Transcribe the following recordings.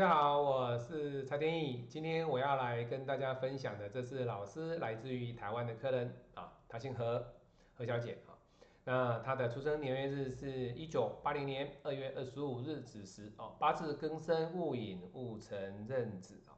大家好，我是蔡天意。今天我要来跟大家分享的，这是老师来自于台湾的客人啊，她姓何，何小姐啊。那她的出生年月日是一九八零年二月二十五日子时哦，八字庚申戊寅戊辰壬子啊。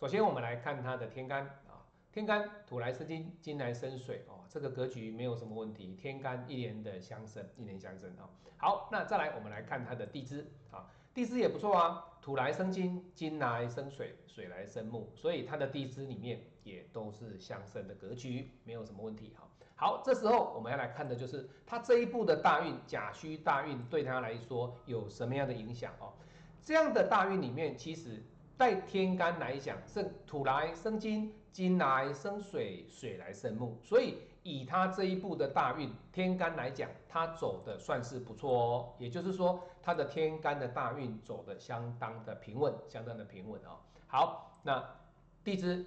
首先我们来看她的天干啊，天干土来生金，金来生水哦，这个格局没有什么问题。天干一年的相生，一年相生啊。好，那再来我们来看她的地支啊。地支也不错啊，土来生金，金来生水，水来生木，所以它的地支里面也都是相生的格局，没有什么问题哈。好，这时候我们要来看的就是它这一步的大运甲戌大运对它来说有什么样的影响哦？这样的大运里面，其实在天干来讲，是土来生金，金来生水，水来生木，所以。以他这一步的大运天干来讲，他走的算是不错哦。也就是说，他的天干的大运走的相当的平稳，相当的平稳哦。好，那地支，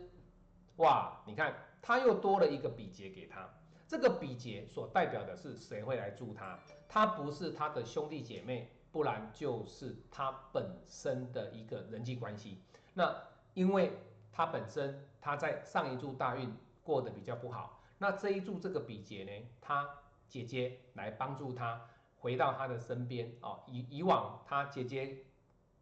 哇，你看他又多了一个比劫给他。这个比劫所代表的是谁会来助他？他不是他的兄弟姐妹，不然就是他本身的一个人际关系。那因为他本身他在上一柱大运过得比较不好。那这一柱这个比劫呢，他姐姐来帮助他回到他的身边哦。以以往他姐姐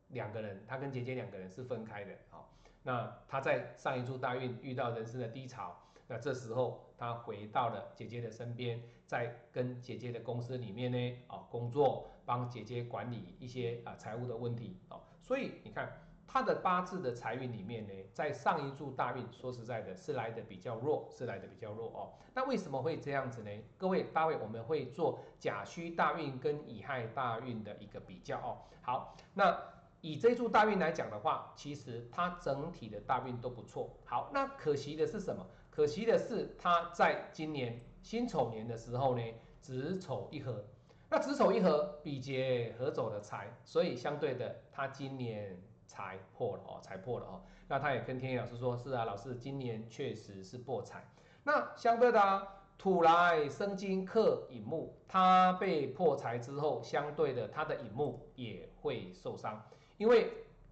两个人，他跟姐姐两个人是分开的哦。那他在上一柱大运遇到人生的低潮，那这时候他回到了姐姐的身边，在跟姐姐的公司里面呢哦工作，帮姐姐管理一些啊财务的问题哦。所以你看。他的八字的财运里面呢，在上一柱大运，说实在的，是来的比较弱，是来的比较弱哦。那为什么会这样子呢？各位，大卫我们会做甲戌大运跟乙亥大运的一个比较哦。好，那以这柱大运来讲的话，其实它整体的大运都不错。好，那可惜的是什么？可惜的是，它在今年辛丑年的时候呢，子丑一合。那子丑一合，比劫合走的财，所以相对的，他今年。财破了哦，财破了哦。那他也跟天野老师说：“是啊，老师，今年确实是破财。那相对的啊，土来生金克乙木，他被破财之后，相对的他的乙木也会受伤，因为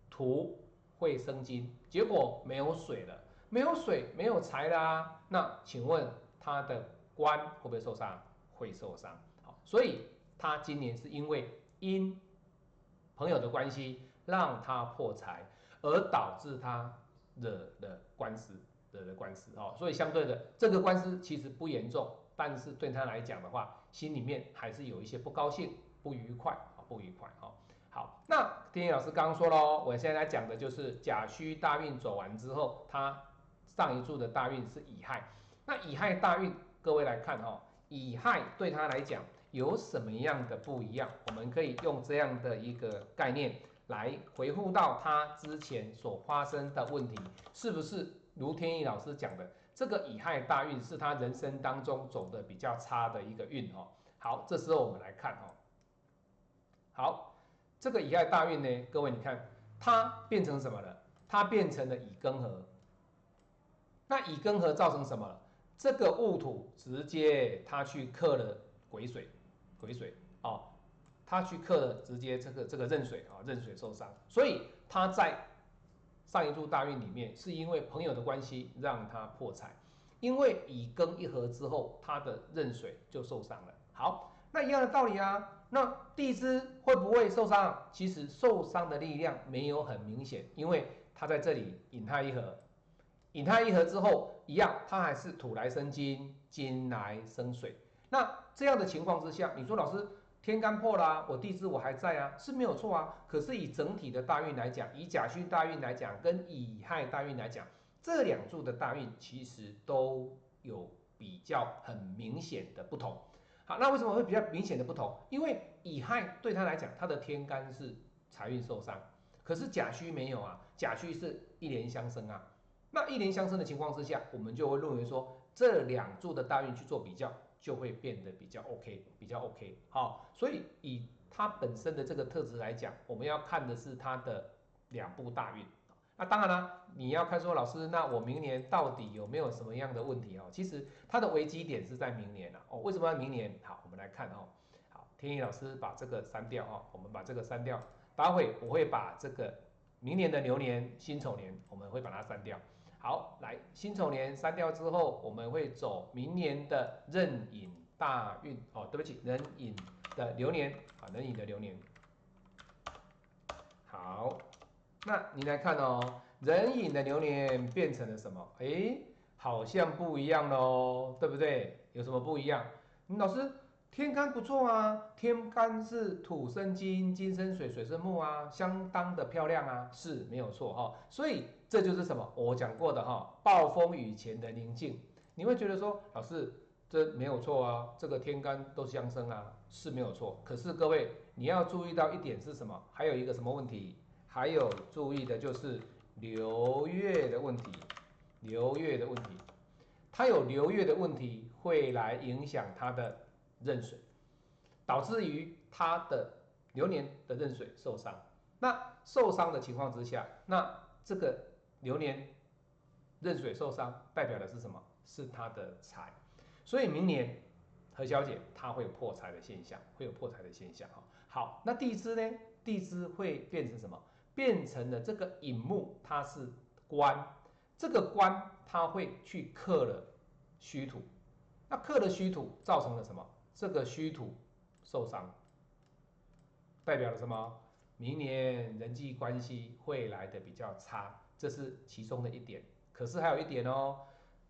土会生金，结果没有水了，没有水，没有财啦。那请问他的官会不会受伤？会受伤。好，所以他今年是因为因朋友的关系。让他破财，而导致他惹了官司，惹了官司哦。所以相对的，这个官司其实不严重，但是对他来讲的话，心里面还是有一些不高兴、不愉快啊，不愉快哈。好，那天野老师刚刚说了，我现在讲的就是甲戌大运走完之后，他上一柱的大运是乙亥。那乙亥大运，各位来看哈，乙亥对他来讲有什么样的不一样？我们可以用这样的一个概念。来回复到他之前所发生的问题，是不是如天意老师讲的，这个乙亥大运是他人生当中走的比较差的一个运哦。好，这时候我们来看哦。好，这个乙亥大运呢，各位你看，它变成什么了？它变成了乙庚合。那乙庚合造成什么了？这个戊土直接它去克了癸水，癸水哦。他去克了，直接这个这个壬水啊，壬水受伤，所以他在上一柱大运里面，是因为朋友的关系让他破财，因为乙庚一合之后，他的壬水就受伤了。好，那一样的道理啊，那地支会不会受伤？其实受伤的力量没有很明显，因为他在这里引他一合，引他一合之后，一样，他还是土来生金，金来生水。那这样的情况之下，你说老师？天干破啦，我地支我还在啊，是没有错啊。可是以整体的大运来讲，以甲戌大运来讲，跟乙亥大运来讲，这两柱的大运其实都有比较很明显的不同。好，那为什么会比较明显的不同？因为乙亥对他来讲，他的天干是财运受伤，可是甲戌没有啊，甲戌是一年相生啊。那一年相生的情况之下，我们就会认为说，这两柱的大运去做比较。就会变得比较 OK，比较 OK，好，所以以它本身的这个特质来讲，我们要看的是它的两步大运。那当然啦，你要看说老师，那我明年到底有没有什么样的问题哦？其实它的危机点是在明年了哦。为什么要明年？好，我们来看哦。好，天意老师把这个删掉哦，我们把这个删掉。待会我会把这个明年的牛年辛丑年，我们会把它删掉。好，来辛丑年删掉之后，我们会走明年的壬寅大运哦，对不起，壬寅的流年啊，壬寅的流年。好，那你来看哦，壬寅的流年变成了什么？哎，好像不一样喽，对不对？有什么不一样？老师。天干不错啊，天干是土生金，金生水，水生木啊，相当的漂亮啊，是没有错哈。所以这就是什么？我讲过的哈，暴风雨前的宁静。你会觉得说，老师这没有错啊，这个天干都相生啊，是没有错。可是各位你要注意到一点是什么？还有一个什么问题？还有注意的就是流月的问题，流月的问题，它有流月的问题会来影响它的。壬水，导致于它的流年的壬水受伤。那受伤的情况之下，那这个流年壬水受伤，代表的是什么？是他的财。所以明年何小姐她会有破财的现象，会有破财的现象哈。好，那地支呢？地支会变成什么？变成了这个寅木，它是官，这个官它会去克了虚土，那克了虚土造成了什么？这个虚土受伤，代表了什么？明年人际关系会来的比较差，这是其中的一点。可是还有一点哦，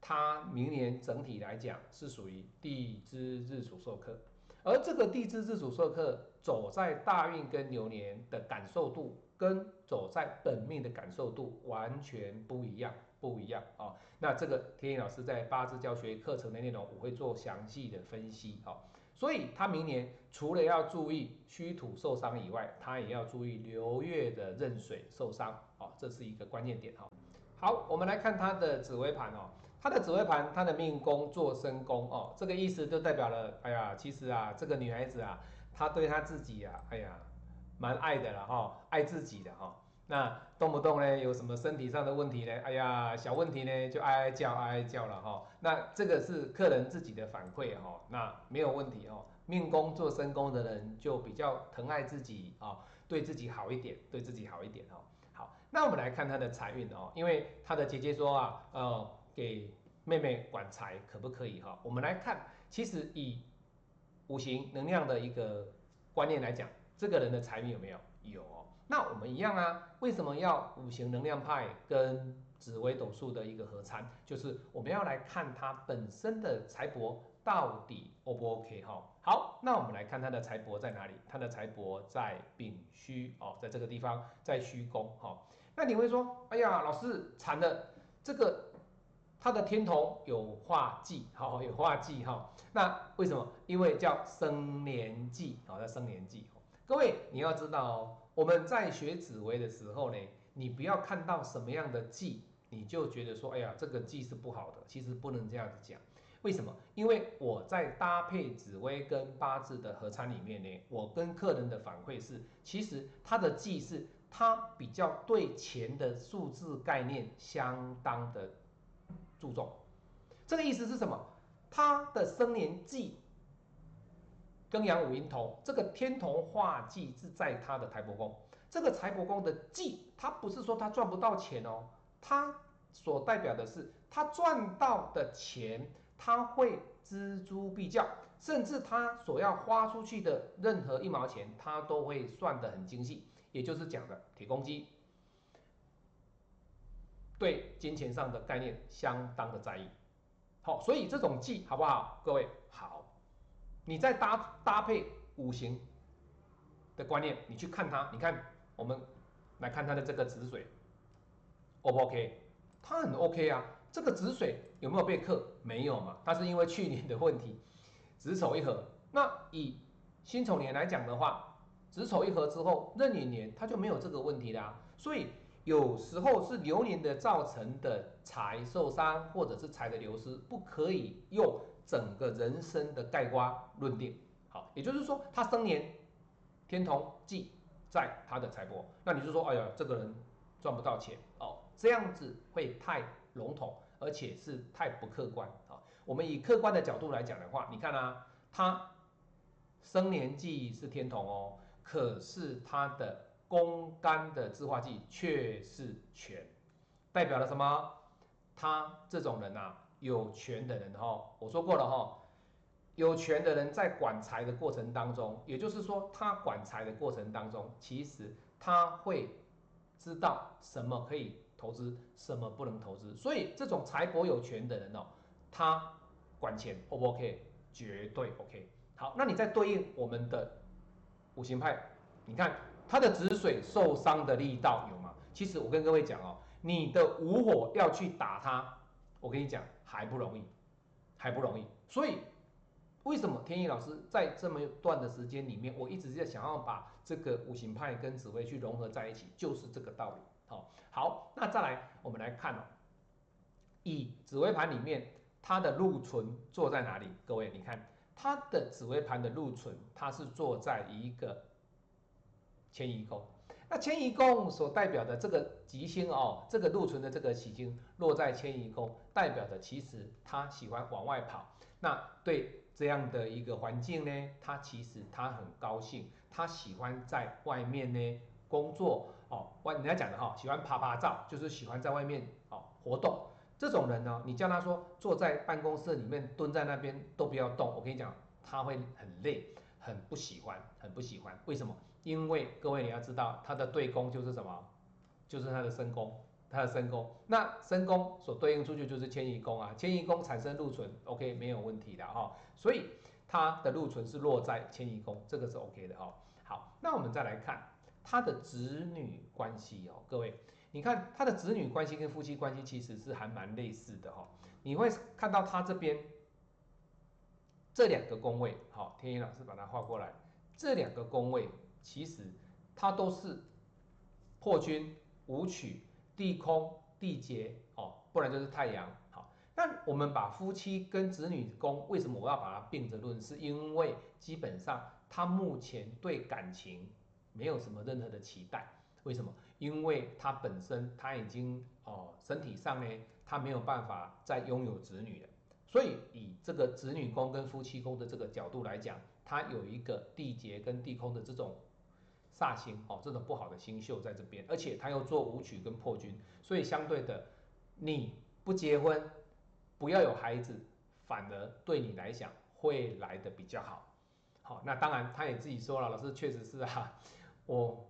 它明年整体来讲是属于地支日主受克，而这个地支日主受克走在大运跟流年的感受度，跟走在本命的感受度完全不一样。不一样哦，那这个天意老师在八字教学课程的内容，我会做详细的分析哦。所以他明年除了要注意虚土受伤以外，他也要注意流月的壬水受伤啊，这是一个关键点哈。好，我们来看他的紫微盘哦，他的紫微盘，他的命宫做身宫哦，这个意思就代表了，哎呀，其实啊，这个女孩子啊，她对她自己啊，哎呀，蛮爱的了哈，爱自己的哈。那动不动呢有什么身体上的问题呢？哎呀，小问题呢就哀哀叫哀哀叫了哈。那这个是客人自己的反馈哈。那没有问题哦。命宫做身宫的人就比较疼爱自己啊，对自己好一点，对自己好一点哦。好，那我们来看他的财运哦，因为他的姐姐说啊，呃，给妹妹管财可不可以哈？我们来看，其实以五行能量的一个观念来讲，这个人的财运有没有？有。那我们一样啊，为什么要五行能量派跟紫微斗数的一个合参？就是我们要来看他本身的财帛到底 O 不 OK 哈？好，那我们来看他的财帛在哪里？他的财帛在丙戌哦，在这个地方，在戌宫哈。那你会说，哎呀，老师惨了，这个他的天同有化忌，好，有化忌哈。那为什么？因为叫生年忌，好，叫生年忌。各位你要知道哦。我们在学紫微的时候呢，你不要看到什么样的忌，你就觉得说，哎呀，这个忌是不好的。其实不能这样子讲，为什么？因为我在搭配紫微跟八字的合参里面呢，我跟客人的反馈是，其实他的忌是，他比较对钱的数字概念相当的注重。这个意思是什么？他的生年忌。庚阳五阴同，这个天同化忌是在他的财帛宫。这个财帛宫的忌，他不是说他赚不到钱哦，他所代表的是他赚到的钱，他会锱铢必较，甚至他所要花出去的任何一毛钱，他都会算得很精细。也就是讲的铁公鸡，对金钱上的概念相当的在意。好，所以这种忌好不好？各位。你再搭搭配五行的观念，你去看它，你看我们来看它的这个子水，O 不 OK？它很 OK 啊。这个子水有没有被克？没有嘛。它是因为去年的问题，子丑一合。那以辛丑年来讲的话，子丑一合之后，壬寅年它就没有这个问题啦。所以有时候是流年的造成的财受伤，或者是财的流失，不可以用。整个人生的盖瓜论定，好，也就是说他生年天同忌在他的财帛，那你就说，哎呀，这个人赚不到钱哦，这样子会太笼统，而且是太不客观啊。我们以客观的角度来讲的话，你看啊，他生年忌是天同哦，可是他的宫干的自化忌却是权，代表了什么？他这种人呐，有权的人哈，我说过了哈，有权的人在管财的过程当中，也就是说他管财的过程当中，其实他会知道什么可以投资，什么不能投资。所以这种财帛有权的人哦，他管钱 O 不 OK？绝对 OK。好，那你再对应我们的五行派，你看他的止水受伤的力道有吗？其实我跟各位讲哦，你的午火要去打他，我跟你讲还不容易，还不容易。所以为什么天意老师在这么一段的时间里面，我一直在想要把这个五行派跟紫薇去融合在一起，就是这个道理。好，好，那再来我们来看哦，以紫微盘里面它的禄存坐在哪里？各位你看。它的紫微盘的禄存，它是坐在一个迁移宫。那迁移宫所代表的这个吉星哦，这个禄存的这个喜星落在迁移宫，代表的其实他喜欢往外跑。那对这样的一个环境呢，他其实他很高兴，他喜欢在外面呢工作哦。外人家讲的哈，喜欢爬爬照，就是喜欢在外面哦活动。这种人呢，你叫他说坐在办公室里面蹲在那边都不要动，我跟你讲，他会很累，很不喜欢，很不喜欢。为什么？因为各位你要知道，他的对宫就是什么？就是他的身宫，他的身宫。那身宫所对应出去就是迁移宫啊，迁移宫产生禄存，OK 没有问题的哈。所以他的禄存是落在迁移宫，这个是 OK 的哈。好，那我们再来看他的子女关系哦，各位。你看他的子女关系跟夫妻关系其实是还蛮类似的哈，你会看到他这边这两个宫位，好，天一老师把它画过来，这两个宫位其实它都是破军、武曲、地空、地劫哦，不然就是太阳。好，那我们把夫妻跟子女宫，为什么我要把它并着论？是因为基本上他目前对感情没有什么任何的期待。为什么？因为他本身他已经哦，身体上呢，他没有办法再拥有子女了。所以以这个子女宫跟夫妻宫的这个角度来讲，他有一个地劫跟地空的这种煞星哦，这种不好的星宿在这边，而且他又做武曲跟破军，所以相对的，你不结婚，不要有孩子，反而对你来讲会来的比较好。好，那当然他也自己说了，老师确实是啊，我。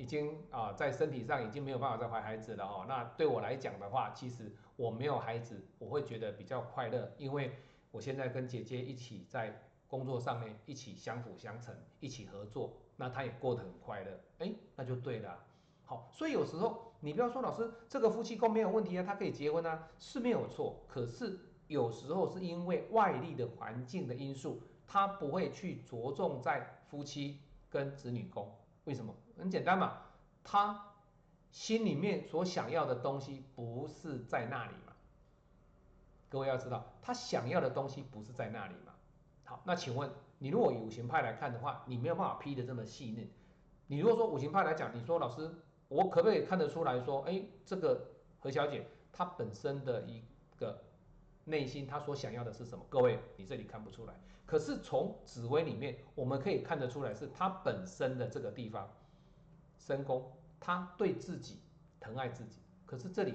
已经啊，在身体上已经没有办法再怀孩子了哦。那对我来讲的话，其实我没有孩子，我会觉得比较快乐，因为我现在跟姐姐一起在工作上面一起相辅相成，一起合作，那他也过得很快乐，哎，那就对了。好，所以有时候你不要说老师这个夫妻宫没有问题啊，他可以结婚啊，是没有错。可是有时候是因为外力的环境的因素，他不会去着重在夫妻跟子女宫。为什么？很简单嘛，他心里面所想要的东西不是在那里嘛。各位要知道，他想要的东西不是在那里嘛。好，那请问你如果以五行派来看的话，你没有办法批的这么细腻。你如果说五行派来讲，你说老师，我可不可以看得出来说，哎，这个何小姐她本身的一个内心，她所想要的是什么？各位，你这里看不出来。可是从紫薇里面，我们可以看得出来，是他本身的这个地方，身宫，他对自己疼爱自己。可是这里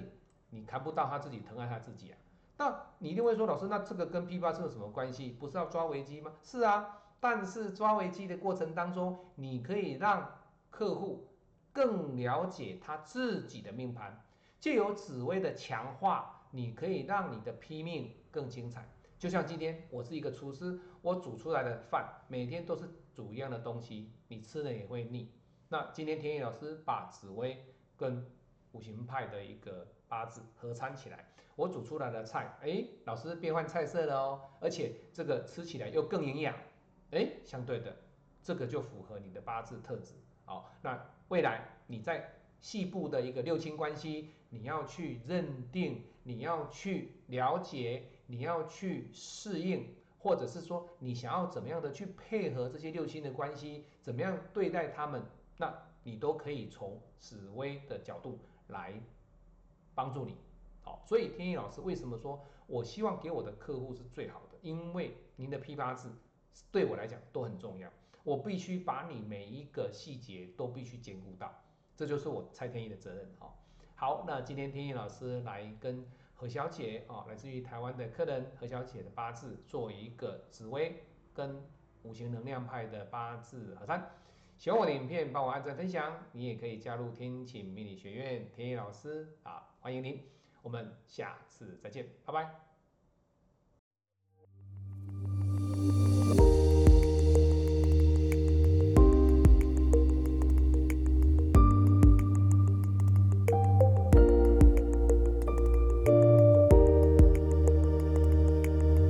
你看不到他自己疼爱他自己啊。那你一定会说，老师，那这个跟批八字有什么关系？不是要抓危机吗？是啊，但是抓危机的过程当中，你可以让客户更了解他自己的命盘，借由紫薇的强化，你可以让你的批命更精彩。就像今天我是一个厨师，我煮出来的饭每天都是煮一样的东西，你吃了也会腻。那今天天意老师把紫薇跟五行派的一个八字合参起来，我煮出来的菜，哎，老师变换菜色了哦，而且这个吃起来又更营养，哎，相对的，这个就符合你的八字特质。好，那未来你在细部的一个六亲关系，你要去认定，你要去了解。你要去适应，或者是说你想要怎么样的去配合这些六亲的关系，怎么样对待他们，那你都可以从紫薇的角度来帮助你。好，所以天意老师为什么说我希望给我的客户是最好的？因为您的批八字对我来讲都很重要。我必须把你每一个细节都必须兼顾到，这就是我蔡天意的责任哦。好，那今天天意老师来跟何小姐啊，来自于台湾的客人何小姐的八字做一个紫薇跟五行能量派的八字合参。喜欢我的影片，帮我按赞分享。你也可以加入天晴命理学院天意老师啊，欢迎您。我们下次再见，拜拜。